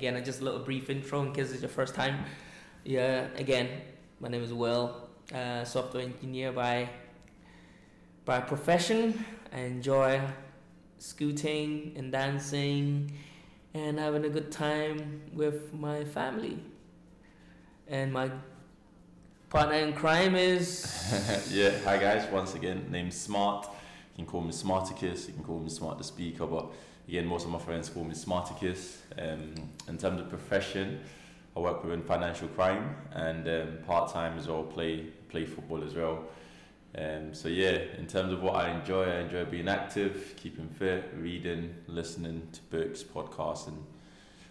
Again, just a little brief intro in case it's your first time. Yeah, again, my name is Will, uh, software engineer by by profession. I enjoy scooting and dancing and having a good time with my family. And my partner in crime is. yeah, hi guys, once again, name's Smart. You can call me Smarticus, you can call me Smart the Speaker, but again, most of my friends call me Smarticus. Um, in terms of profession, I work within financial crime and um, part time as well, play play football as well. Um, so yeah, in terms of what I enjoy, I enjoy being active, keeping fit, reading, listening to books, podcasts, and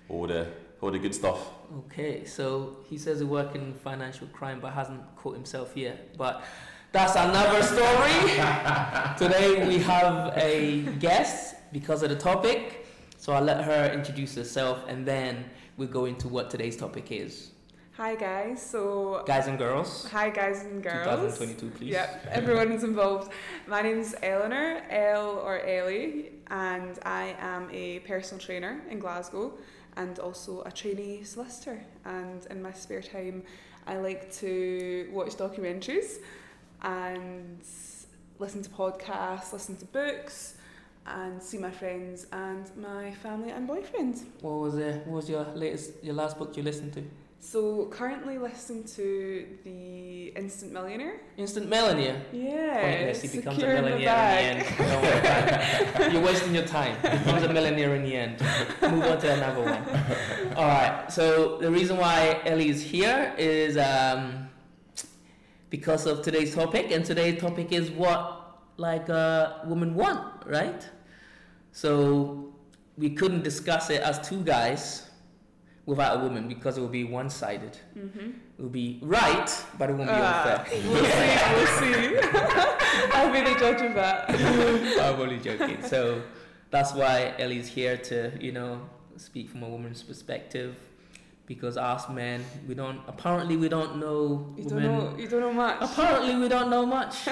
all the all the good stuff. Okay, so he says he works in financial crime but hasn't caught himself yet. But that's another story. Today we have a guest because of the topic. So I'll let her introduce herself and then we'll go into what today's topic is. Hi guys, so guys and girls. Hi guys and girls. 2022, please. Yep, everyone is involved. My name's Eleanor, L or Ellie, and I am a personal trainer in Glasgow and also a trainee solicitor. And in my spare time, I like to watch documentaries and listen to podcasts, listen to books, and see my friends and my family and boyfriend. What was it? What was your latest, your last book you listened to? So currently listening to the Instant Millionaire. Instant Millionaire. Yeah. Pointless. He becomes a millionaire in the end. You're wasting your time. He becomes a millionaire in the end. Move on to another one. All right. So the reason why Ellie is here is um, because of today's topic, and today's topic is what like a woman want, right? So we couldn't discuss it as two guys without a woman because it will be one sided. Mm-hmm. It will be right, but it won't be uh, unfair. We'll see, we'll see. I'll be the judge of that. I'm only joking. So that's why Ellie's here to, you know, speak from a woman's perspective. Because us men, we don't. Apparently, we don't know. You women. don't know. You don't know much. Apparently, we don't know much.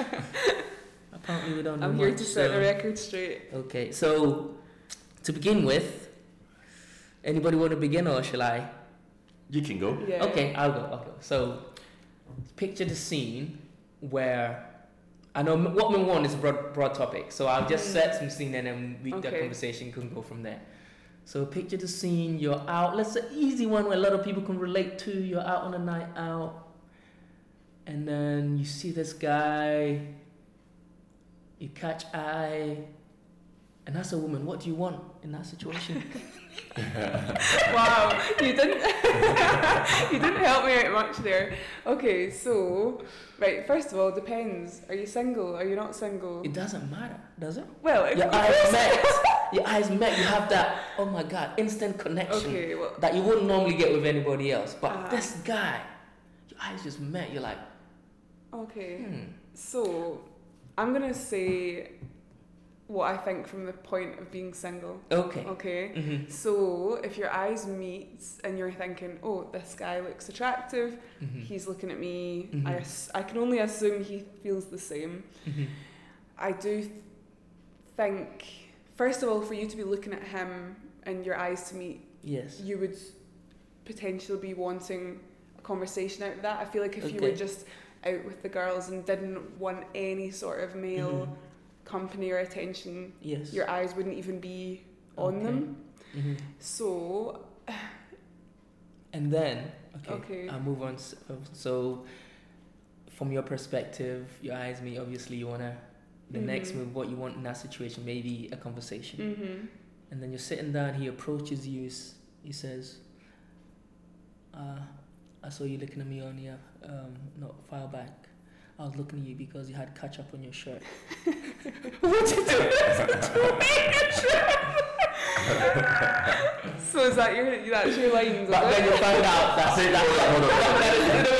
Apparently, we don't know I'm much. here to set so- the record straight. Okay, so to begin with, anybody want to begin or shall I? You can go. Yeah. Okay, I'll go. I'll go. So, picture the scene where I know what men want is a broad, broad topic. So I'll just mm. set some scene and then we, the conversation can go from there. So picture the scene. You're out. Let's say easy one where a lot of people can relate to. You're out on a night out, and then you see this guy. You catch eye, and that's a woman. What do you want in that situation? wow, you didn't. you didn't help me out much there. Okay, so right. First of all, depends. Are you single? Are you not single? it doesn't matter, does it? Well, if Your eyes met. Your eyes met. You have that. Oh my God! Instant connection Okay, well, that you wouldn't normally get with anybody else. But Ah. this guy, your eyes just met. You're like, okay. hmm. So, I'm gonna say what I think from the point of being single. Okay. Okay. Mhm. So, if your eyes meet and you're thinking, "Oh, this guy looks attractive," Mhm. he's looking at me. I Mhm. ass- I can only assume he feels the same. Mhm. I do th- think, first of all, for you to be looking at him and your eyes to meet, Yes. you would potentially be wanting a conversation out of that. I feel like if you were just out with the girls and didn't want any sort of male Mhm. company or attention, Yes. your eyes wouldn't even be on Okay. them. Mhm. So, And then, okay, Okay. I'll move on. S- uh, So, from your perspective, your eyes meet. Obviously, you wanna. The next Mhm. move, what you want in that situation, maybe a conversation. hmm And then you're sitting down, he approaches you, he says, uh, I saw you looking at me on your, um, not a while back. I was looking at you because you had catch up on your shirt. what did you do so is that your that's your lines? But then you find out that's it. That's Hold on, hold on. that.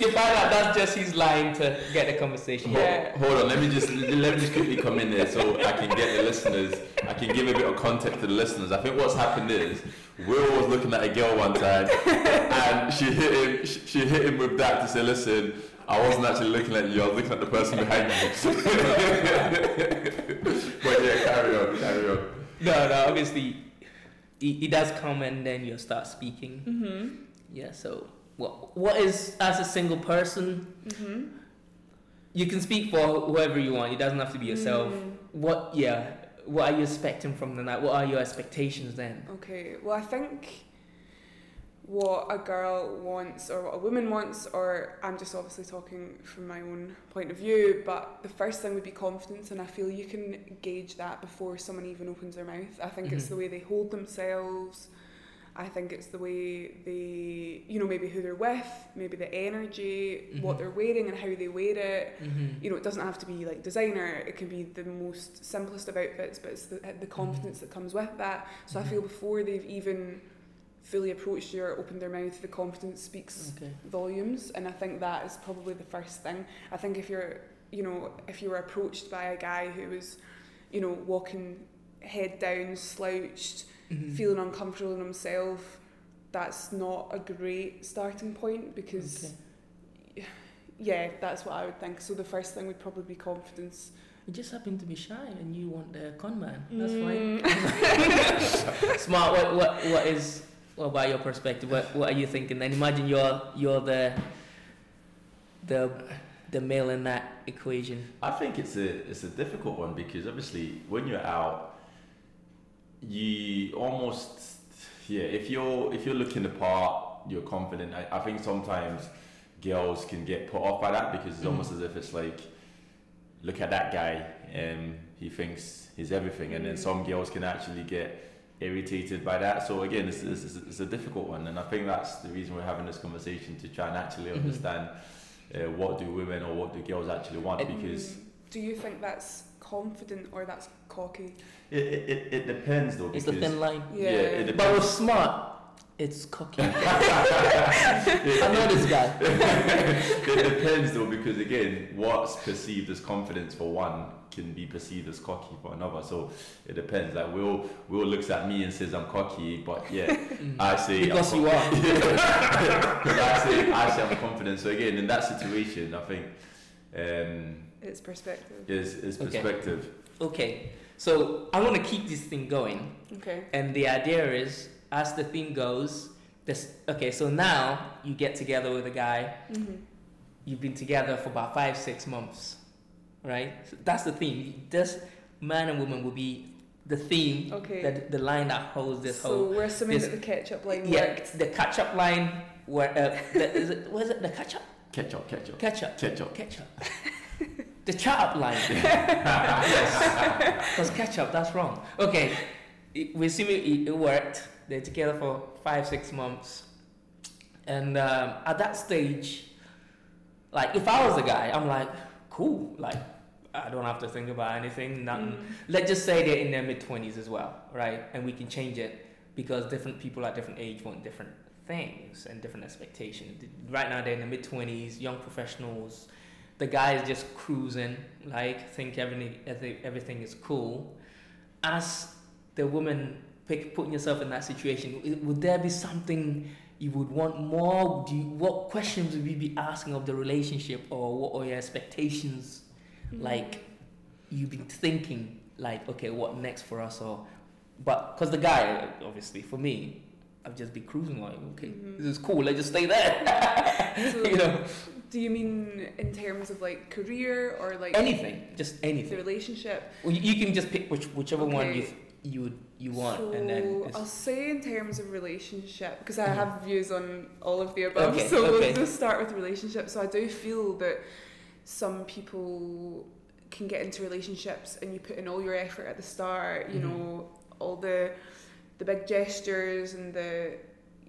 You find out that's just his line to get the conversation. Yeah. Hold on, let me just let me just quickly come in there so I can get the listeners. I can give a bit of context to the listeners. I think what's happened is Will was looking at a girl one time, and she hit him. She, she hit him with that to say, "Listen, I wasn't actually looking at you. I was looking at the person behind you." but yeah, carry on, carry on. No, no, obviously, it, it does come and then you start speaking. Mhm. Yeah. So what what is as a single person? Mhm. You can speak for whoever you want. It doesn't have to be yourself. Mm. What yeah. What are you expecting from the night? What are your expectations then? Okay, well, I think what a girl wants or what a woman wants, or I'm just obviously talking from my own point of view, but the first thing would be confidence, and I feel you can gauge that before someone even opens their mouth. I think it's Mhm. the way they hold themselves. I think it's the way they, you know, maybe who they're with, maybe the energy, what Mhm. they're wearing, and how they wear it Mm-hmm. you know, it doesn't have to be like designer. It can be the most simplest of outfits, but it's the the confidence that comes with that. So I feel before they've even fully approached you or opened their mouth, the confidence speaks Okay. volumes, and I think that is probably the first thing. I think if you're, you know, if you were approached by a guy who was, you know, walking head down, slouched, Mhm. feeling uncomfortable in himself, that's not a great starting point because. Okay. Yeah, that's what I would think. So the first thing would probably be confidence. You just happen to be shy and you want the con man. That's Mm. fine. Smart. What what what is what about your perspective? What what are you thinking? Then imagine you're you're the the the male in that equation. I think it's a it's a difficult one because obviously when you're out, you almost yeah if you're if you're looking the part, you're confident. I, I think sometimes girls can get put off by that because it's Mhm. almost as if it's like, look at that guy, and he thinks he's everything, and then Mm. some girls can actually get irritated by that. So again, it's, it's, it's a difficult one, and I think that's the reason we're having this conversation to try and actually Mhm. understand uh, what do women or what do girls actually want because Mm. Do you think that's confident or that's cocky? it, it, it, it depends though It's because the thin line. yeah, it But depends. with smart, it's cocky. I know this guy. it depends though because again what's perceived as confidence for one can be perceived as cocky for another so it depends like will will looks at me and says i'm cocky but yeah Mm. i say Because I'm you are. because i say i say i'm confident so again in that situation i think um It's perspective. is is Okay. perspective Okay, so I want to keep this thing going, Okay. and the idea is, as the thing goes, this. Okay, so now you get together with a guy. Mm-hmm. You've been together for about five, six months, right? So that's the theme. This man and woman will be the theme, Okay. the, the line that holds this whole. so whole. we're assuming this- that the ketchup line Yeah, worked. the catch-up line. Where uh, the, is it? Was it the catch-up? ketchup ketchup Ketchup. ketchup Ketchup. The chat-up line. yes. Because ketchup, that's wrong. Okay, it, we assume it, it worked. They're together for five, six months. And um, at that stage, like if I was a guy, I'm like, cool. Like I don't have to think about anything. Nothing. Mm. Let's just say they're in their mid twenties as well, right? And we can change it because different people at different age want different things and different expectations. Right now they're in the mid twenties, young professionals. The guy is just cruising, like think everything everything- is cool. As the woman pick, putting yourself in that situation, would there be something you would want more? Do you, what questions would you be asking of the relationship, or what are your expectations? Mm. like you've been thinking like okay what next for us or but because the guy obviously for me i've just been cruising like okay Mhm. this is cool let's just stay there So you know Do you mean in terms of like career or like anything just anything. the relationship? well, you, you can just pick which whichever one you th- you would you want so and then I'll say in terms of relationship because I Mhm. have views on all of the above. Okay, so okay. we'll just start with relationship. So I do feel that some people can get into relationships and you put in all your effort at the start. You Mhm. know all the the big gestures and the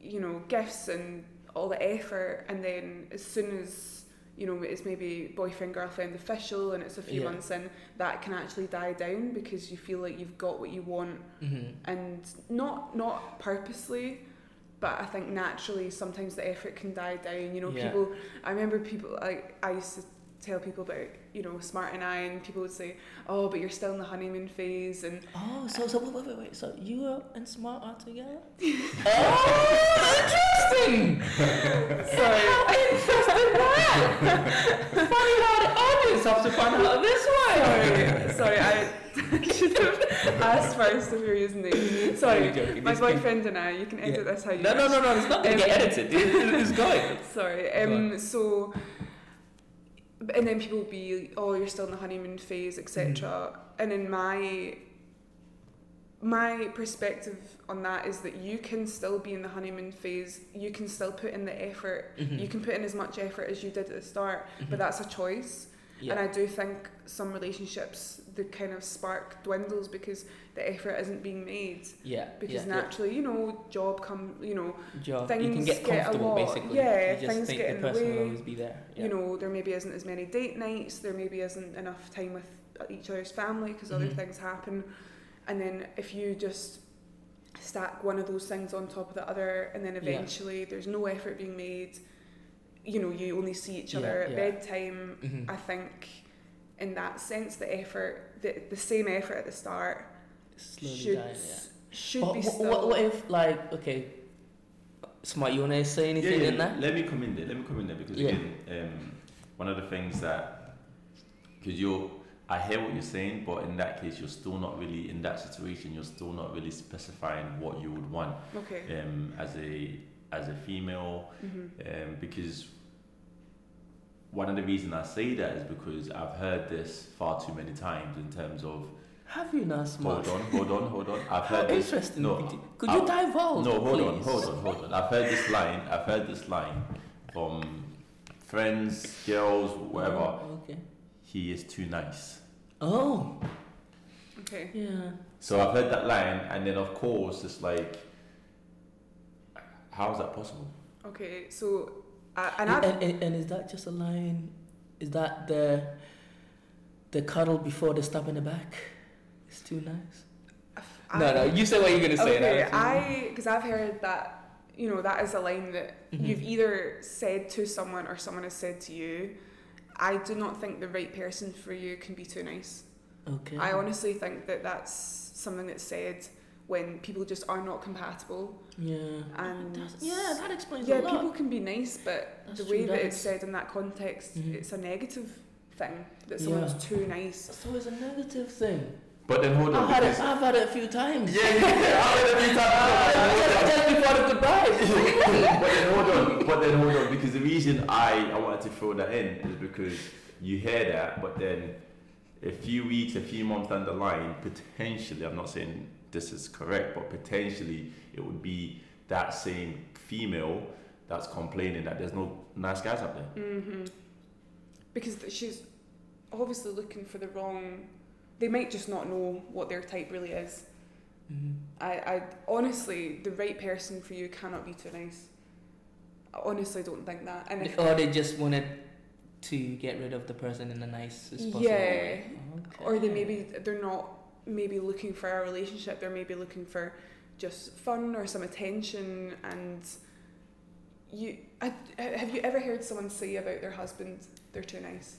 you know gifts and all the effort, and then as soon as you know it's maybe boyfriend girlfriend official and it's a few Yeah. months in that can actually die down because you feel like you've got what you want Mhm. and not not purposely but I think naturally sometimes the effort can die down you know Yeah. people I remember people like I used to tell people about you know Smart and I, and people would say, "Oh, but you're still in the honeymoon phase," and Oh, so so wait wait wait. So you and Smart are together? oh, interesting. sorry, Interesting that. Funny how the audience have to find out this way. sorry, sorry, I should have asked first if you're using name. Sorry, my boyfriend and I. You can edit Yeah. this how you. No no wish. no no. It's not gonna Um, get edited. It, it- it's going. Sorry. Go Um. So. And then people will be, oh, you're still in the honeymoon phase, etc. Mm-hmm. And in my my perspective on that is that you can still be in the honeymoon phase. You can still put in the effort. Mhm. You can put in as much effort as you did at the start, Mhm. but that's a choice. Yeah. And I do think some relationships, the kind of spark dwindles because the effort isn't being made. yeah. Because yeah, naturally, you know, job come, you know, yeah. job. you can things get get a lot- basically. yeah, things get the in the will way. always be there. Yeah. you know, there maybe isn't as many date nights, there maybe isn't enough time with each other's family because other Mhm. things happen. And then if you just stack one of those things on top of the other and then Yeah. eventually there's no effort being made, you know, you only see each other Yeah, at yeah. bedtime. Mhm. I think in that sense the effort the, the same effort at the start Slowly should dying, yeah. should But be wh- still what, what if like okay, smart? You wanna say anything yeah, in that? Let me come in there. Let me come in there because Yeah. again, um, one of the things that because you're, I hear what you're saying, but in that case, you're still not really in that situation. You're still not really specifying what you would want okay. um, as a as a female, hmm um, because one of the reasons I say that is because I've heard this far too many times in terms of Have you not smart? hold on, hold on, hold on. I've How heard this. interesting. no, Could you- Could I- you divulge? No, hold on, hold on, hold on. I've heard this line. I've heard this line from friends, girls, whatever. Oh, okay. He is too nice. Oh, Okay. yeah. So I've heard that line, and then of course it's like, how is that possible? Okay. So, uh, and And, and, and is that just a line? Is that the the cuddle before the stab in the back? It's too nice. no, I- no. You say what you're gonna say. Okay, now. I because I've heard that you know that is a line that Mhm. you've either said to someone or someone has said to you. I do not think the right person for you can be too nice. Okay. I honestly think that that's something that's said when people just are not compatible. Yeah. And- yeah, that explains Yeah, a lot. Yeah, people can be nice, but That's the true, way that that it's said in that context, Mhm. it's a negative thing that Yeah. someone's too nice. So it's a negative thing. But then hold on, I've had it. I've had it a few times. yeah, yeah, yeah, I've heard every time. just, just before the goodbye. but then hold on, but then hold on, because the reason I, I wanted to throw that in is because you hear that, but then a few weeks, a few months down the line, potentially, I'm not saying this is correct, but potentially it would be that same female that's complaining that there's no nice guys out there. hmm Because th- she's obviously looking for the wrong. They might just not know what their type really is. Mhm. I, I honestly, the right person for you cannot be too nice. I honestly don't think that. And if, Or they just wanted to get rid of the person in the nicest possible Yeah. way. Okay. or they maybe they're not maybe looking for a relationship. They're maybe looking for just fun or some attention. And you, I, have you ever heard someone say about their husband they're too nice?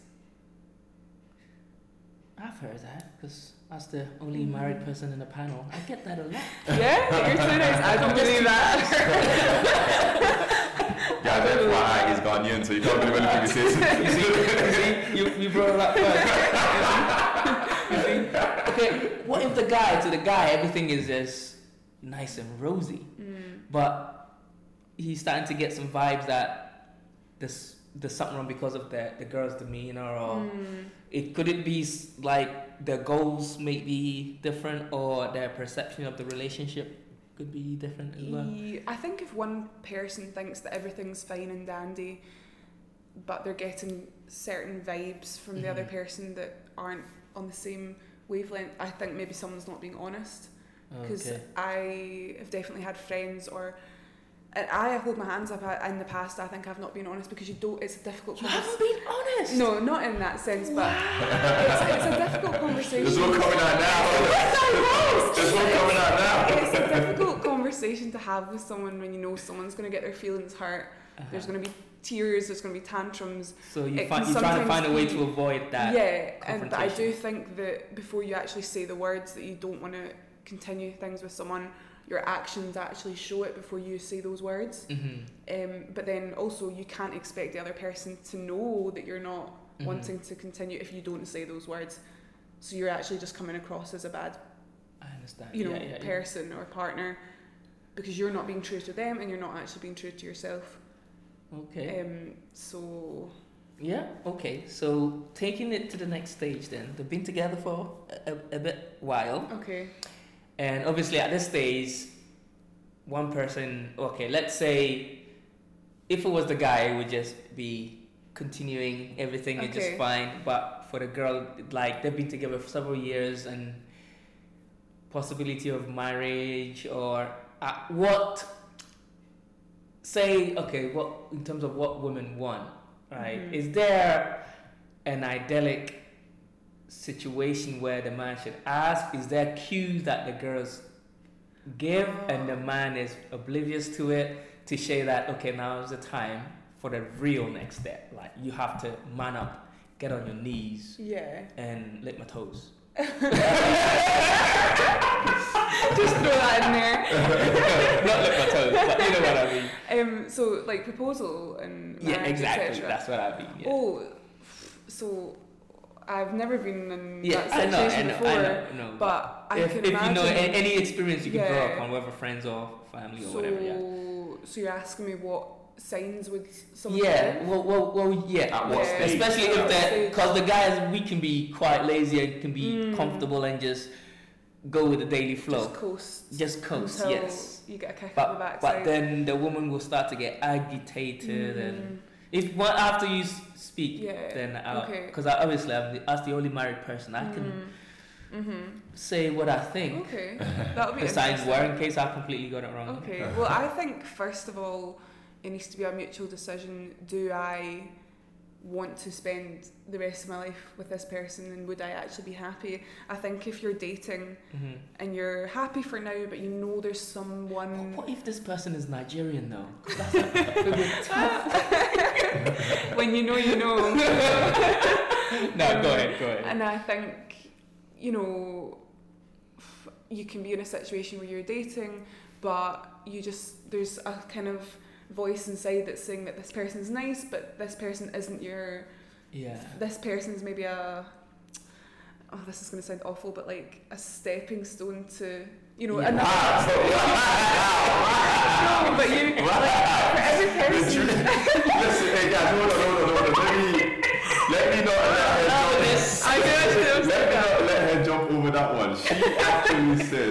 I've heard that because as the only Mm. married person in the panel, I get that a lot. Yeah, you're too nice. I don't believe that. Yeah, that's why he's Ghanaian, so you can't believe anything he says. you see, you, see you, you brought it up first. You see? You see? Okay, what if the guy, to the guy, everything is just nice and rosy, Mm. but he's starting to get some vibes that there's, there's something wrong because of the, the girl's demeanor or Mm. it could it be like their goals may be different or their perception of the relationship could be different as well. I think if one person thinks that everything's fine and dandy, but they're getting certain vibes from the other Mhm. person that aren't on the same wavelength, I think maybe someone's not being honest. Because Okay. I have definitely had friends or. And I hold my hands up I- in the past. I think I've not been honest because you don't. It's a difficult. You haven't been honest. No, not in that sense, but it's, it's a difficult conversation. There's one coming out now. There's one coming out now. it's a difficult conversation to have with someone when you know someone's going to get their feelings hurt There's Uh-huh. going to be tears. There's going to be tantrums. So you can you're trying to find a way to avoid that. yeah, and I do think that before you actually say the words that you don't want to continue things with someone, your actions actually show it before you say those words. Mhm. Um, but then also you can't expect the other person to know that you're not Mhm. wanting to continue if you don't say those words. So you're actually just coming across as a bad, I understand. you know, yeah, yeah, yeah. person or partner because you're not being true to them and you're not actually being true to yourself. Okay. Um, so Yeah, okay. So taking it to the next stage then. They've been together for a, a, a bit while. okay, And obviously at this stage, one person, okay, let's say if it was the guy, it would just be continuing everything and just fine. But for the girl, like they've been together for several years and possibility of marriage or uh, what, say, okay, what in terms of what women want, right? Mhm. Is there an idyllic situation where the man should ask? Is there cues that the girls give and the man is oblivious to it to say that okay now is the time for the real next step? Like you have to man up, get on your knees yeah. and lick my toes. just throw that in there. Not lick my toes, but you know what I mean. Um, so like proposal and Yeah, marriage, exactly. That's what I mean. Yeah. Oh, so I've never been in yeah, that I know, I situation know, before, I know, no. but I if, can if imagine. you know any experience you can draw Yeah. upon, whether friends or family or so, whatever, yeah. so you're asking me what signs would someone Yeah, well, well, well, yeah. At what Yeah. Especially if that, because the guys we can be quite lazy and can be Mm. comfortable and just go with the daily flow, Just coast. just, coast. until Yes, You get a kick in the but backside. but then the woman will start to get agitated and Mhm. if one after you speak, Yeah. then okay. because I obviously I'm the, as the only married person, I can Mm-hmm. say what I think. Okay, that'll be The signs interesting. were in case I completely got it wrong. Okay. Well, I think first of all, it needs to be a mutual decision. Do I want to spend the rest of my life with this person, and would I actually be happy? I think if you're dating hmm and you're happy for now, but you know there's someone. What if this person is Nigerian though? That's a, a bit tough. when you know, you know. no, go ahead, go ahead. And I think, you know, you can be in a situation where you're dating, but you just, there's a kind of voice inside that's saying that this person's nice, but this person isn't your, Yeah. this person's maybe a, oh, this is going to sound awful, but like a stepping stone to, you know, Yeah. another. no, but you, like, for every person. Listen, hey guys, hold on, hold on, hold on. Let me, let me not let her jump. this. I do actually Let me not let her jump over that one. She actually said,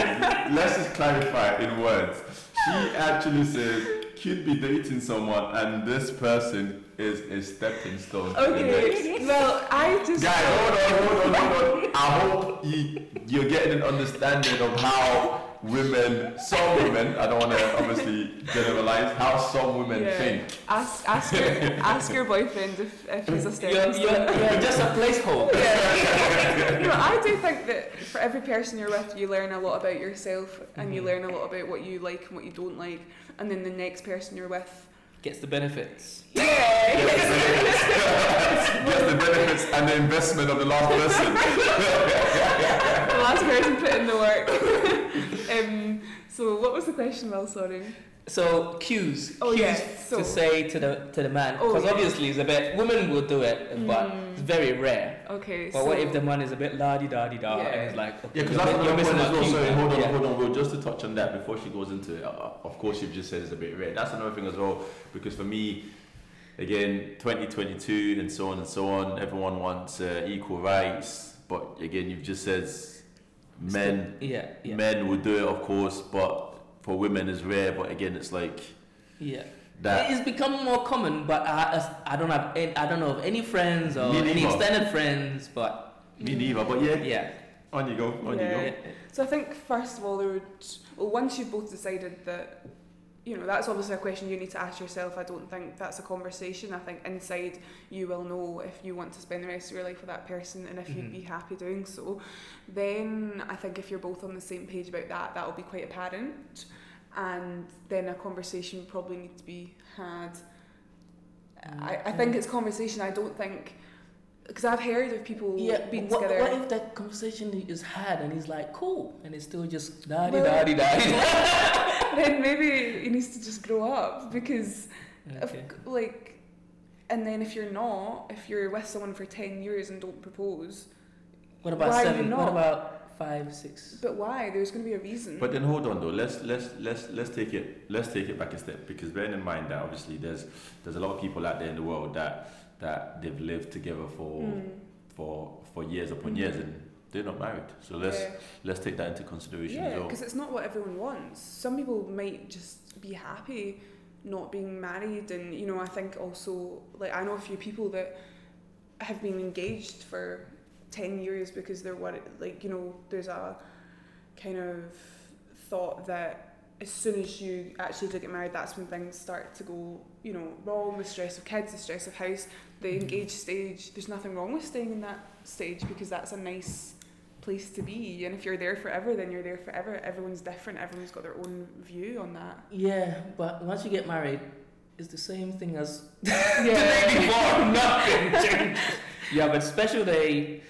let's just clarify in words. She actually says, could be dating someone and this person is a stepping stone. to. Okay, well, I just. Guys, hold on, hold on, hold on. I hope you, you're getting an understanding of how women, some women, I don't want to obviously generalize, how some women Yeah. think. Ask, ask your ask your boyfriend if, if he's a You're, you're, you're just a placeholder. Yeah. no, I do think that for every person you're with, you learn a lot about yourself, and you Mhm. learn a lot about what you like and what you don't like, and then the next person you're with. Gets the benefits. Yeah. Get the benefits and the investment of the last person. the last person put in the work. So what was the question, Well, Sorry. So cues, Oh, cues yeah, so- to say to the to the man, Oh, because yeah. obviously it's a bit. Women will do it, but Mm. it's very rare. Okay. But so what if the man is a bit la di da di da Yeah. and it's like, okay, Yeah, because you're that's mi- what you're missing as well. Sorry, hold on, Yeah. hold on, Will. Just to touch on that before she goes into it, uh, of course, you've just said it's a bit rare. That's another thing as well, because for me, again, 2022 and so on and so on, everyone wants uh, equal rights, but again, you've just said men Yeah, yeah, men will do it, of course, but for women it's rare. But again, it's like yeah. that. It's become more common, but I, I don't have any, I don't know of any friends or any extended friends, but Me neither, but yeah, yeah. on you go, on Yeah. you yeah. go. So I think first of all, there would well once you've both decided that, you know, that's obviously a question you need to ask yourself. I don't think that's a conversation. I think inside you will know if you want to spend the rest of your life with that person and if Mhm. you'd be happy doing so. Then I think if you're both on the same page about that, that will be quite apparent, and then a conversation probably need to be had I, I think it's conversation. I don't think because I've heard of people Yeah, being what, together. what if that conversation is had and he's like, cool, and it's still just daddy, Well- daddy, daddy. then maybe he needs to just grow up because of- okay. like and then if you're not if you're with someone for 10 years and don't propose What about why are you seven? What about five, six? but why there's going to be a reason But then hold on though. Let's let's let's let's take it let's take it back a step because bearing in mind that obviously there's there's a lot of people out there in the world that that they've lived together for Mm. for for years upon Mhm. years and they're not married. So let's yeah, let's take that into consideration yeah as well. because it's not what everyone wants some people might just be happy not being married and you know i think also like i know a few people that have been engaged for 10 years because they're what like you know there's a kind of thought that as soon as you actually do get married that's when things start to go you know wrong the stress of kids the stress of house the Mhm. engaged stage there's nothing wrong with staying in that stage because that's a nice place to be and if you're there forever then you're there forever everyone's different everyone's got their own view on that Yeah, but once you get married, it's the same thing as yeah the day before. Nothing changes. You have a special day.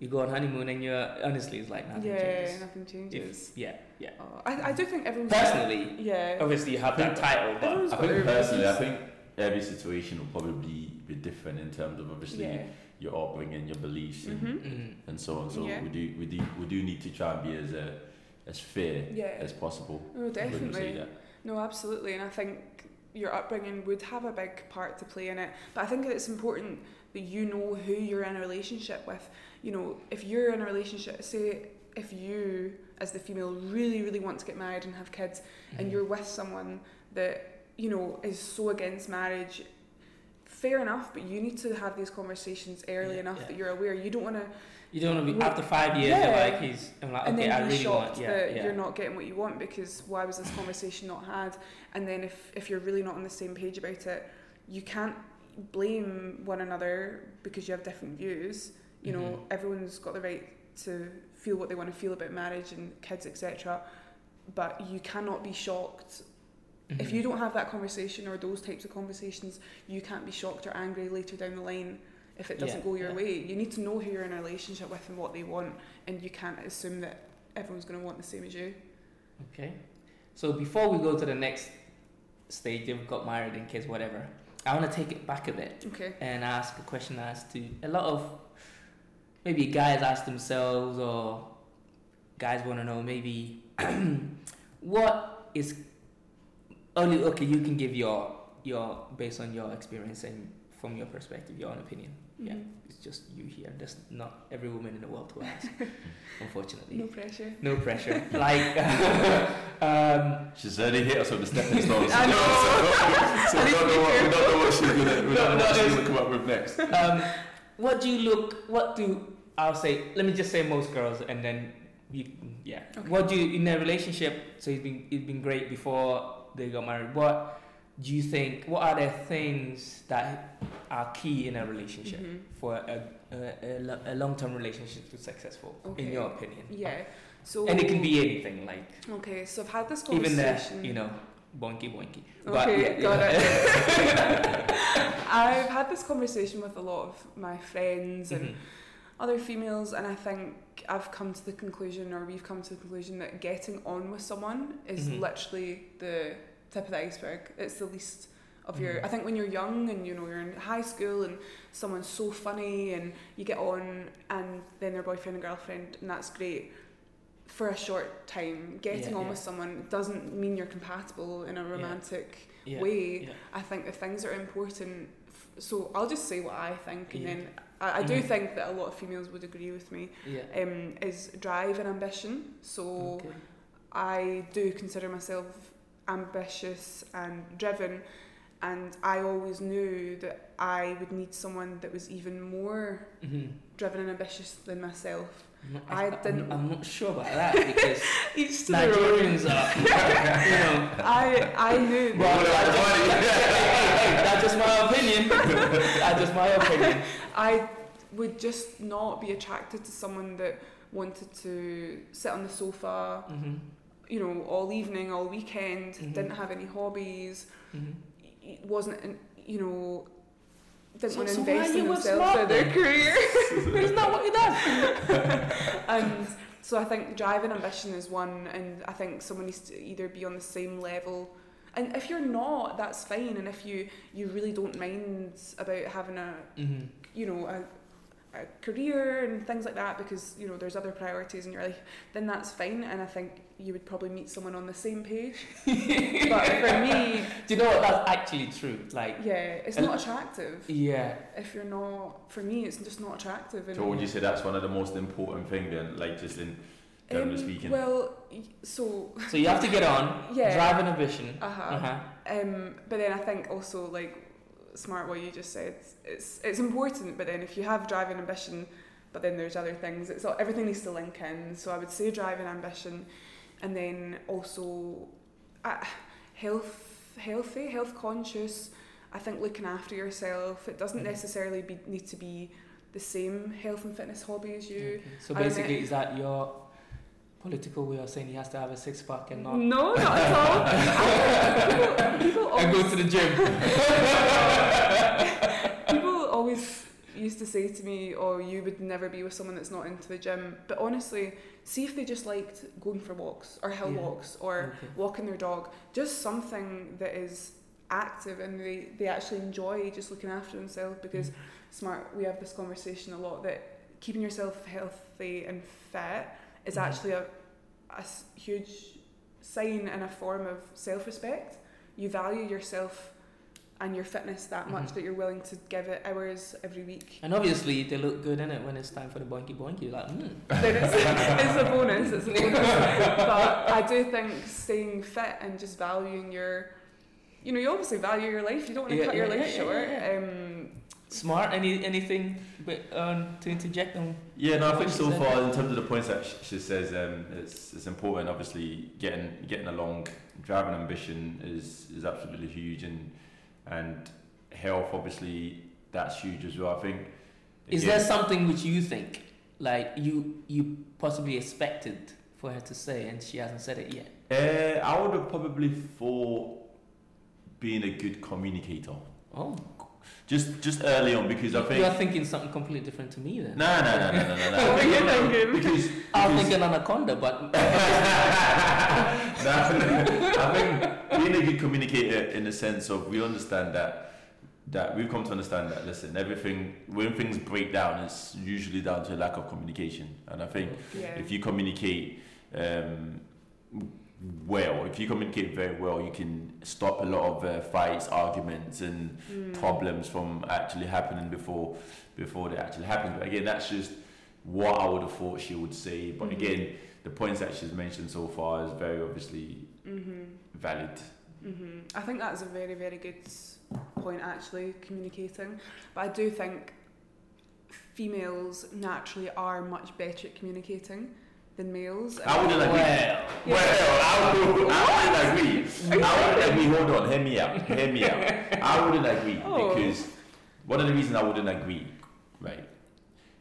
You go on honeymoon, and you're honestly, it's like nothing yeah changes. nothing changes If, yeah, yeah. oh, I, I do think everyone's Personally, yeah obviously you have that title, but Everyone's I think their personally, I think every situation will probably be different in terms of obviously yeah your upbringing, your beliefs, and, Mhm. mm, and so on. So Yeah. we do we do we do need to try and be as uh, as fair yeah as possible. no Wouldn't you say definitely? No, absolutely, and I think your upbringing would have a big part to play in it. But I think it's important that you know who you're in a relationship with. You know, if you're in a relationship, say if you, as the female, really, really want to get married and have kids, mm-hmm. and you're with someone that you know is so against marriage. Fair enough, but you need to have these conversations early Yeah, enough yeah. that you're aware. You don't want to you don't want to be after five years. yeah. You're like he's. I'm like, and okay, then I really shocked want. Yeah, that yeah. you're not getting what you want because why was this conversation not had and then if, if you're really not on the same page about it you can't blame one another because you have different views you know Mhm. everyone's got the right to feel what they want to feel about marriage and kids etc but you cannot be shocked if Mhm. you don't have that conversation or those types of conversations you can't be shocked or angry later down the line if it doesn't Yeah, go your yeah. way you need to know who you're in a relationship with and what they want and you can't assume that everyone's going to want the same as you Okay. So before we go to the next stage, they've got married and kids, whatever. I want to take it back a bit okay and ask a question as to a lot of maybe guys ask themselves or guys want to know maybe what is only okay you can give your your based on your experience and from your perspective your own opinion yeah Mhm. it's just you here there's not every woman in the world to ask unfortunately no pressure no pressure like um She's already hit us with the stepping stones. I know. so we don't know what we don't know what she's gonna we don't know what she's gonna come up with next. um, what do you look? What do I'll say? Let me just say most girls, and then you, yeah. Okay. What do you in a relationship? So it's been it's been great before they got married. What do you think? What are the things that are key in a relationship Mhm. for a a, a, a long term relationship to be successful? Okay. In your opinion, yeah so and it can be anything like okay so I've had this conversation. even the you know boinky boinky. Okay, got it. I've had this conversation with a lot of my friends and Mhm. other females, and I think I've come to the conclusion, or we've come to the conclusion, that getting on with someone is Mhm. literally the tip of the iceberg. It's the least of your. Mhm. I think when you're young and you know you're in high school and someone's so funny and you get on, and then they're boyfriend and girlfriend, and that's great. For a short time, getting Yeah, on yeah. with someone doesn't mean you're compatible in a romantic Yeah. way. I think the things that are important. f- So I'll just say what I think, and then I, I do Mhm. think that a lot of females would agree with me. Yeah. Um, is drive and ambition. So Okay. I do consider myself ambitious and driven, and I always knew that I would need someone that was even more Mhm. driven and ambitious than myself. I'm not- I didn't- I'm not sure about that because Each to their own. Nigerians are, you know. I I knew. Well, Well, that's, just, hey, hey, that's just my opinion. that's just my opinion. I would just not be attracted to someone that wanted to sit on the sofa, hmm you know, all evening, all weekend, Mhm. didn't have any hobbies, hmm wasn't you know, didn't So- want to so invest in you themselves Smart or their then? career. Isn't that what he does? and so I think drive and ambition is one, and I think someone needs to either be on the same level. And if you're not, that's fine. And if you, you really don't mind about having a Mm-hmm. you know a, a career and things like that because you know there's other priorities in your life then that's fine and I think you would probably meet someone on the same page but for me Do you know what? That's actually true. Like, yeah it's not attractive yeah. if you're not for me it's just not attractive and So would you say that's one of the most important thing then, like just in generally um, speaking? well so So you have to get on, Yeah. drive an ambition. uh-huh Uh-huh. Um, but then I think also like smart what you just said. It's it's important, but then if you have drive and ambition, but then there's other things. It's all, everything needs to link in. So I would say drive and ambition, and then also uh, health, healthy, health conscious. I think looking after yourself. It doesn't Mhm. necessarily be, need to be the same health and fitness hobby as you. Okay. So I basically, met- is that your political way of saying he has to have a six pack and not No, not at all. I- people, people and go to the gym? used to say to me, "Oh, you would never be with someone that's not into the gym." But honestly, see if they just liked going for walks or hill Yeah. walks or Okay. walking their dog, just something that is active and they, they actually enjoy just looking after themselves because smart we have this conversation a lot that keeping yourself healthy and fit is Mhm. actually a huge sign and a form of self-respect you value yourself and your fitness that much Mhm. that you're willing to give it hours every week And obviously, they look good in it when it's time for the boinky boinky. You're like, mm. then it's, it's a bonus it's a bonus but I do think staying fit and just valuing your you know you obviously value your life you don't want to Yeah, cut your yeah, life yeah, yeah, short yeah. Um, smart. Any anything but, um, to interject on? Yeah, no, I think so said. far in terms of the points that she says, um, it's it's important. Obviously, getting getting along, driving ambition is is absolutely huge, and and health obviously that's huge as well. I think. Is again- there something which you think, like you you possibly expected for her to say and she hasn't said it yet? Uh, I would have probably thought being a good communicator. Oh, Just just early on because I think you're thinking something completely different to me then. No, no, no, no, no, no, no. What were you thinking? Because, I'm thinking anaconda, but no, I think being a good communicator in the sense of we understand that that we've come to understand that listen everything when things break down it's usually down to a lack of communication and I think yeah if you communicate um, well if you communicate very well you can stop a lot of uh, fights arguments and Mm. problems from actually happening before before they actually happen. But again, that's just what I would have thought she would say. But Mhm. again, the points that she's mentioned so far is very obviously hmm valid. hmm I think that's a very, very good point actually, communicating. But I do think females naturally are much better at communicating than males. I wouldn't agree. well, Yeah. Well, I, would, I wouldn't agree. I wouldn't agree. Hold on, hear me out. Hear me out. I wouldn't agree Oh. because one of the reasons I wouldn't agree, right,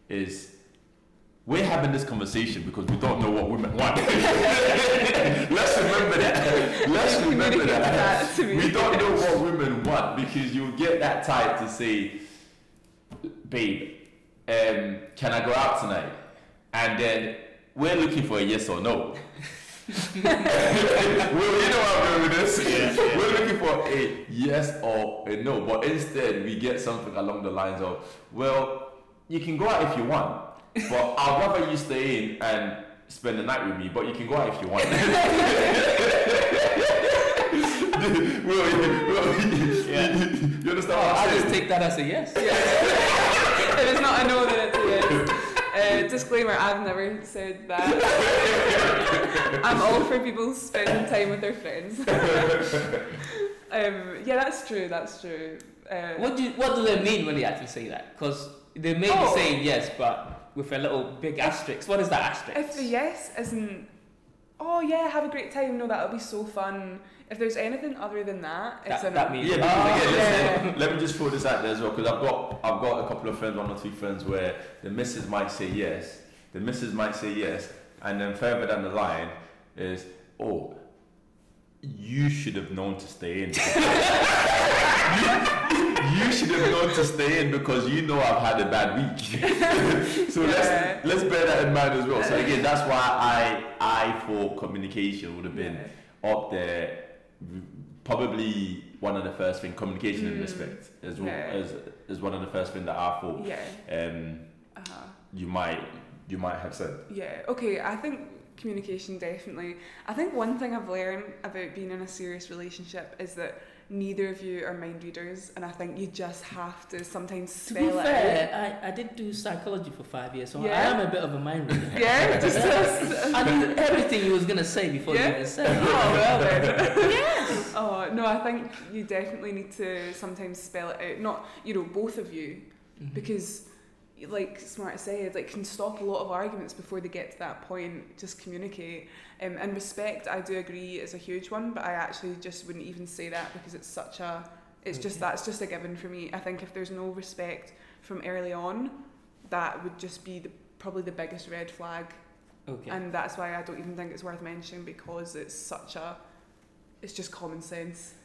is we're having this conversation because we don't know what women want. Let's remember that. Let's remember that. that. We don't know what women want because you get that type to say, babe, um, can I go out tonight? And then we're looking for a yes or no. well, you know how I'm going with this. We're looking for a yes or a no, but instead we get something along the lines of, well, you can go out if you want, but I'd rather you stay in and spend the night with me, but you can go out if you want. well, well, Yeah. you understand what I'm I just take that as a yes. if it's not a no, then a yes. Uh, disclaimer: I've never said that. I'm all for people spending time with their friends. um, yeah, that's true. That's true. Uh, What do you, what do they mean when they actually say that? Because they may Oh. be saying yes, but with a little big asterisk. What is that asterisk? If the yes isn't, oh yeah, have a great time. No, that'll be so fun. If there's anything other than that, it's that, a that means Yeah, because again, yeah. listen, let me just throw this out there as well, because I've got I've got a couple of friends, one or two friends, where the missus might say yes, the missus might say yes, and then further down the line is, oh, you should have known to stay in. you, you should have known to stay in because you know I've had a bad week. so Yeah. let's let's bear that in mind as well. So again, that's why I I thought communication would have been up there, probably one of the first thing. Communication and Mm. respect as well Yeah. as is one of the first thing that I thought Yeah. um, Uh-huh. you might you might have said. Yeah, okay, I think communication definitely. I think one thing I've learned about being in a serious relationship is that neither of you are mind readers, and I think you just have to sometimes To be spell it fair, I, I did do psychology for five years, so I am a bit of a mind reader. Yeah, just I knew everything you was gonna say before you even said it. Oh, well then. yes! Oh, no, I think you definitely need to sometimes spell it out. Not, you know, both of you, Mhm. because like smart said like can stop a lot of arguments before they get to that point just communicate. Um, and respect i do agree is a huge one but i actually just wouldn't even say that because it's such a it's just that's just a given for me. I think if there's no respect from early on that would just be the, probably the biggest red flag. Okay. and that's why i don't even think it's worth mentioning because it's such a it's just common sense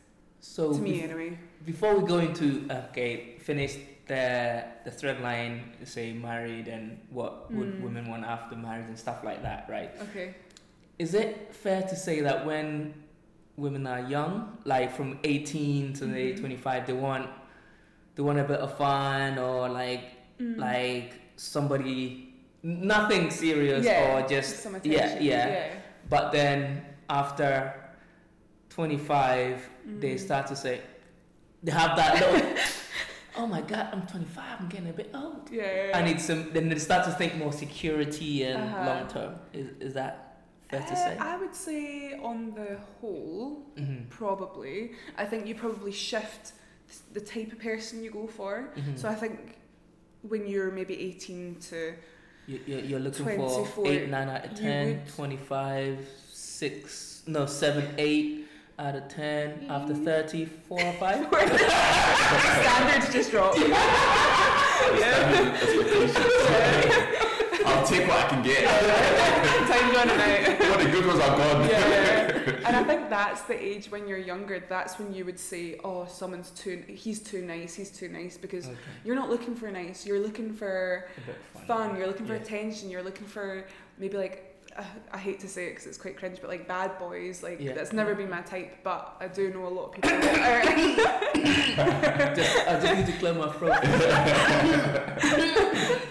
so to me bef- anyway. before we go into okay, finish the the thread line, say married and what would Mm. women want after marriage and stuff like that, right? okay Is it fair to say that when women are young, like from 18 to Mhm. 25, they want they want a bit of fun or like Mm. like somebody nothing serious yeah, or just yeah, yeah yeah. But then after 25, they Mm. start to say, they have that little, oh my God, I'm 25, I'm getting a bit old. yeah I need some, then they start to think more security and Uh-huh. long term. Is, is that fair to Uh, say? I would say, on the whole, hmm probably. I think you probably shift the type of person you go for. hmm So I think when you're maybe 18 to you, you're, you're looking 24, for 8, 9 out of you 10, would- 25, 6, no, 7, 8 out of 10. After mm-hmm. 30, 4 or 5. standards just drop. Standard expectations. I'll take what I can get. Time's running out. what the good ones are gone. Yeah, yeah. and I think that's the age when you're younger. That's when you would say, "Oh, someone's too. He's too nice. He's too nice." Because Okay. you're not looking for nice. You're looking for fun. fun. You're looking for Yeah. attention. You're looking for maybe like I hate to say it because it's quite cringe, but like bad boys. Like Yeah. that's never been my type, but I do know a lot of people. that are. just, I just need to clear my throat.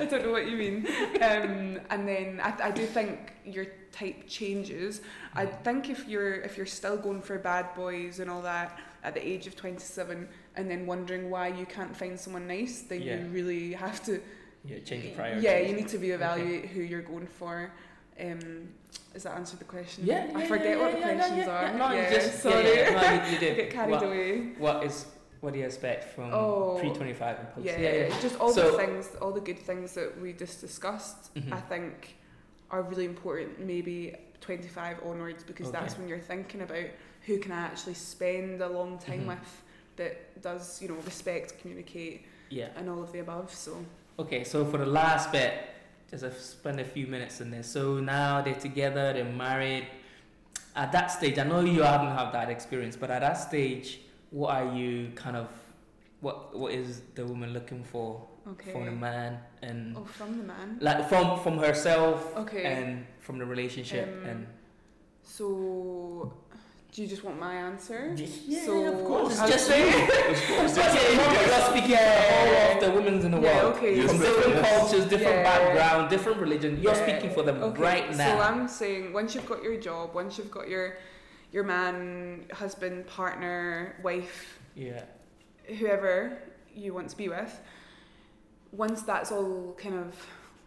I don't know what you mean. Um, and then I, I do think your type changes. I think if you're if you're still going for bad boys and all that at the age of 27 and then wondering why you can't find someone nice, then Yeah. you really have to Yeah, change the priority. Yeah, you need to reevaluate who you're going for. Um, does that answer the question? Yeah, I forget yeah, what the yeah, questions yeah, are. yeah. No, yeah, just, sorry. Yeah, yeah, no, you, you did. get carried what, away. what is what do you expect from Oh, pre twenty five and post? Yeah, just all So- the things, all the good things that we just discussed, Mhm. I think are really important. Maybe 25 onwards because Okay. that's when you're thinking about who can I actually spend a long time Mhm. with that does, you know, respect, communicate, yeah. and all of the above. So Okay, so for the last bit, just spend a few minutes in there. So now they're together, they're married. At that stage, I know you haven't had that experience, but at that stage, what are you kind of, what what is the woman looking for okay. from the man and Oh, from the man. like from from herself Okay. and from the relationship Um, and So, do you just want my answer? yeah, so, of course, it's just say- you. Of course, Okay, yes. you're speaking for the whole of the women in the Yeah, world. okay. From sir. different Yes. cultures, different Yeah. background, different religion. You're Yeah. speaking for them Okay, right now. So I'm saying once you've got your job, once you've got your your man, husband, partner, wife, yeah. whoever you want to be with, once that's all kind of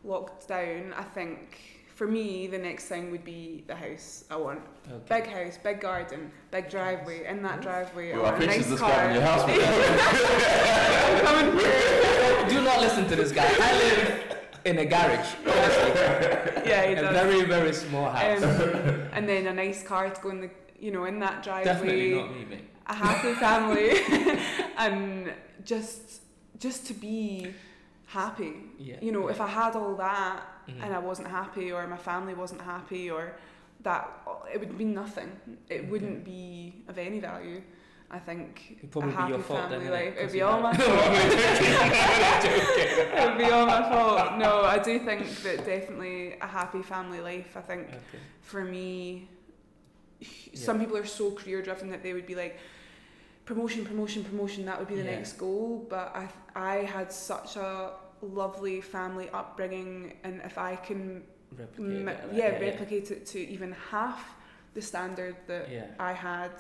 locked down, I think for me the next thing would be the house I want. Okay. Big house, big garden, big driveway. In that driveway, I Yo, I want a think she's nice describing your car. house. man. Coming through. Do not listen to this guy. I live in a garage, honestly. yeah, he a very, very small house. Um, and then a nice car to go in the, you know, in that driveway. Definitely not me, mate. a happy family and just just to be happy Yeah. you know if i had all that Mhm. and i wasn't happy or my family wasn't happy or that it would be nothing it Okay. wouldn't be of any value I think It'd probably a be happy your fault family life. It'd be all my fault. it would be all my fault. No, I do think that definitely a happy family life. I think Okay. for me, some people are so career driven that they would be like promotion, promotion, promotion. That would be the Yeah. next goal. But I, I had such a lovely family upbringing, and if I can, Replicate m- it, like, yeah, replicate it to even half the standard that Yeah. I had,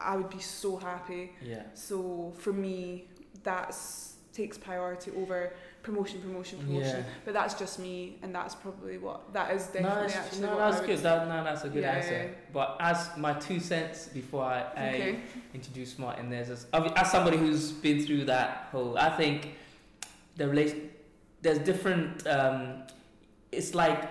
I would be so happy. Yeah. So for me, that's takes priority over promotion, promotion, promotion. Yeah. But that's just me, and that's probably what that is No, definitely it's- actually no, that's good. That, no, that's a good Yeah. answer. But as my two cents before I, I Okay. introduce smart in there, as, as somebody who's been through that whole, I think the relation, there's different. Um, it's like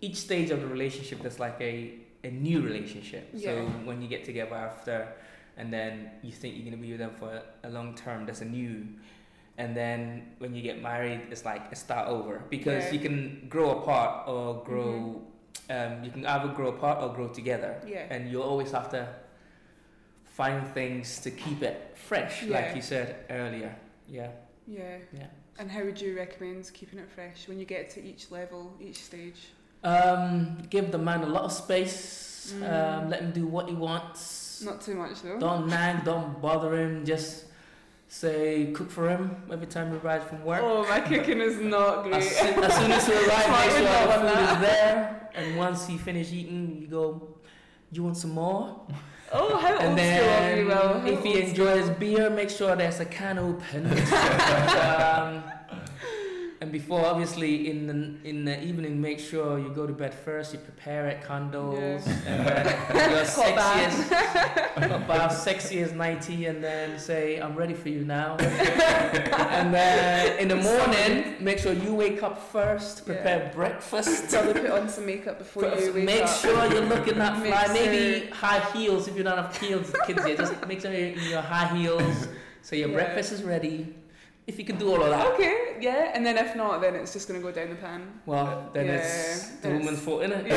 each stage of the relationship, there's like a a new relationship. yeah. So when you get together after, and then you think you're gonna be with them for a long term, there's a new. And then when you get married, it's like a start over because Yeah. you can grow apart or grow. Um, you can either grow apart or grow together Yeah. and you always have to find things to keep it fresh, Yeah. like you said earlier. Yeah, Yeah. yeah. And how would you recommend keeping it fresh when you get to each level, each stage? Um, give the man a lot of space. Mm. Um, let him do what he wants. Not too much though. Don't nag. Don't bother him. Just say cook for him every time he arrives from work. Oh, my cooking is not great. As, soon, as soon as he arrives, make sure the food that. is there. And once he finish eating, you go. You want some more? oh, how And old school of then you, Will? How if he enjoys beer, make sure there's a can open. um, and before, obviously, in the in the evening, make sure you go to bed first. You prepare it, candles, and then uh, your Hot bath. sexiest, sexy as ninety, and then say, "I'm ready for you now." and then in the morning, make sure you wake up first. Prepare breakfast. Probably put on some makeup before you wake make up. sure you're looking that fly. Maybe high heels if you don't have heels, kids. Just make sure you're in your high heels so your Yeah. breakfast is ready. If you can do all of that, Okay, yeah, and then if not, then it's just gonna go down the pan. well, then Yeah, it's the woman's fault, innit?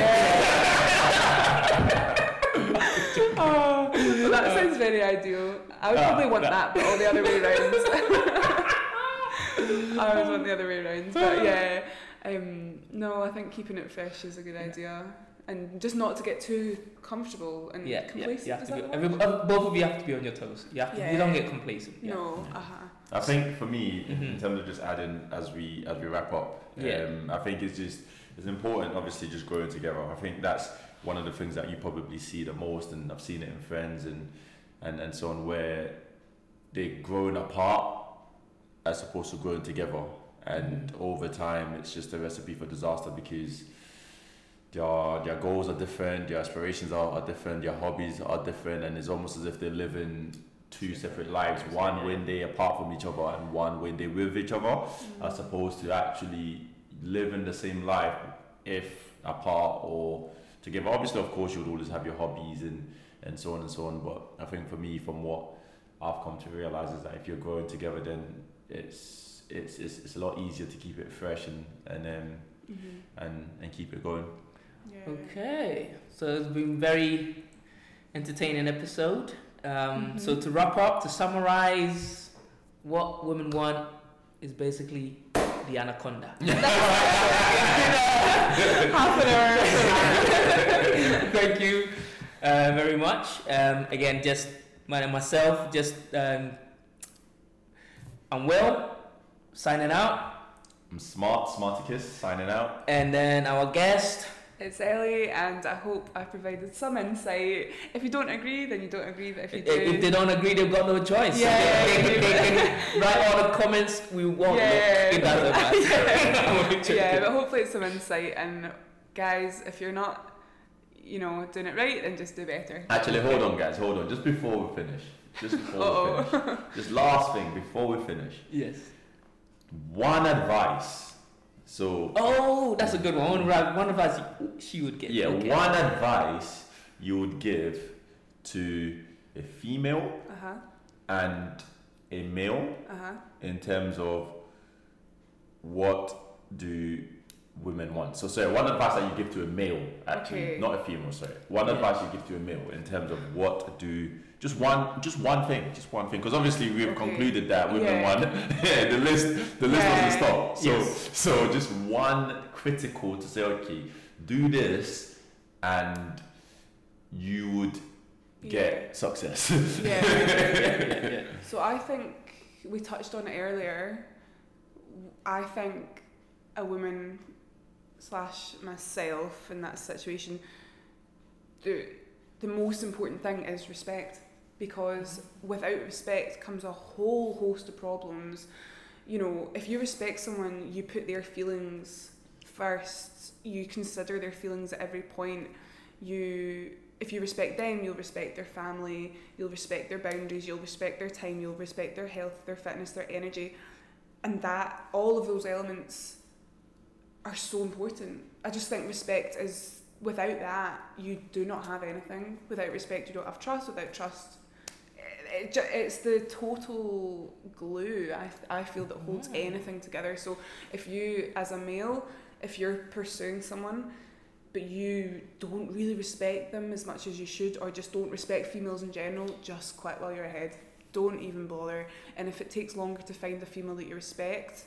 oh, well, that sounds very ideal. I would Ah, probably want that- that, but all the other way around. I always want the other way around, but yeah. Um, no, I think keeping it fresh is a good Yeah. idea, and just not to get too comfortable and Yeah, yeah, complacent. you have to be, every, uh, both of you have to be on your toes. You have to, you don't get complacent. Yeah. No, uh huh. I think for me, in Mhm. terms of just adding as we as we wrap up, Yeah. um, I think it's just it's important. Obviously, just growing together. I think that's one of the things that you probably see the most, and I've seen it in friends and and and so on, where they're growing apart as opposed to growing together, and Mhm. over time, it's just a recipe for disaster because. Their, their goals are different, their aspirations are, are different, their hobbies are different, and it's almost as if they're living two separate lives one when they're apart from each other and one when they're with each other as opposed to actually living the same life if apart or together obviously of course you would always have your hobbies and and so on and so on but i think for me from what i've come to realize is that if you're growing together then it's it's it's, it's a lot easier to keep it fresh and and um, Mm-hmm. and and keep it going Yeah. Okay, so it's been very entertaining episode. Um, So Mhm. to wrap up, to summarize, what women want is basically the anaconda. Half an hour. Thank you uh, very much. Um, again, just my, myself, just um, I'm Will, signing out, i'm smart smarticus signing out and then our guest. It's Ellie, and I hope I provided some insight. If you don't agree, then you don't agree, but if you If, do, if they don't agree, they've got no choice. Yeah. they, they, they can write all the comments we want. Yeah. Look, it doesn't matter. yeah, but hopefully it's some insight. And guys, if you're not, you know, doing it right, then just do better. actually hold on guys hold on just before we finish just before we Uh-oh. finish just last thing before we finish yes. one advice so Oh, that's a good one. One of- One of us, she would get. yeah okay. one advice you would give to a female Uh huh. and a male Uh huh. in terms of what do women want so sorry one advice that you give to a male actually Okay. not a female sorry one Yeah. advice you give to a male in terms of what do just one, just one thing, just one thing, because obviously we've Okay. concluded that with Yeah. the one, yeah, the list, the list Yeah. doesn't stop. So, Yes. so just one critical to say, okay, do this, and you would get success. Yeah. yeah, yeah. So I think we touched on it earlier. I think a woman slash myself in that situation, the the most important thing is respect because without respect comes a whole host of problems. You know, if you respect someone, you put their feelings first. You consider their feelings at every point. You if you respect them, you'll respect their family, you'll respect their boundaries, you'll respect their time, you'll respect their health, their fitness, their energy. And that, all of those elements are so important. I just think respect is, without that, you do not have anything. Without respect, you don't have trust. Without trust, it, it's the total glue, I, I feel, that holds mm. anything together. So if you, as a male, if you're pursuing someone, but you don't really respect them as much as you should, or just don't respect females in general, just quit while you're ahead. Don't even bother. And if it takes longer to find a female that you respect,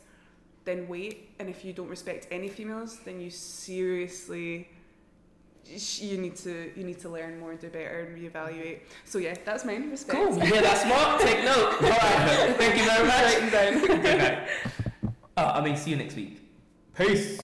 then wait. And if you don't respect any females, then you seriously you need to you need to learn more, do better, and reevaluate. So yeah, that's mine. Respect. Cool. You hear that, Smart? Take note. All right. Thank you very much. Writing down. Good night. Uh, I mean, see you next week. Peace.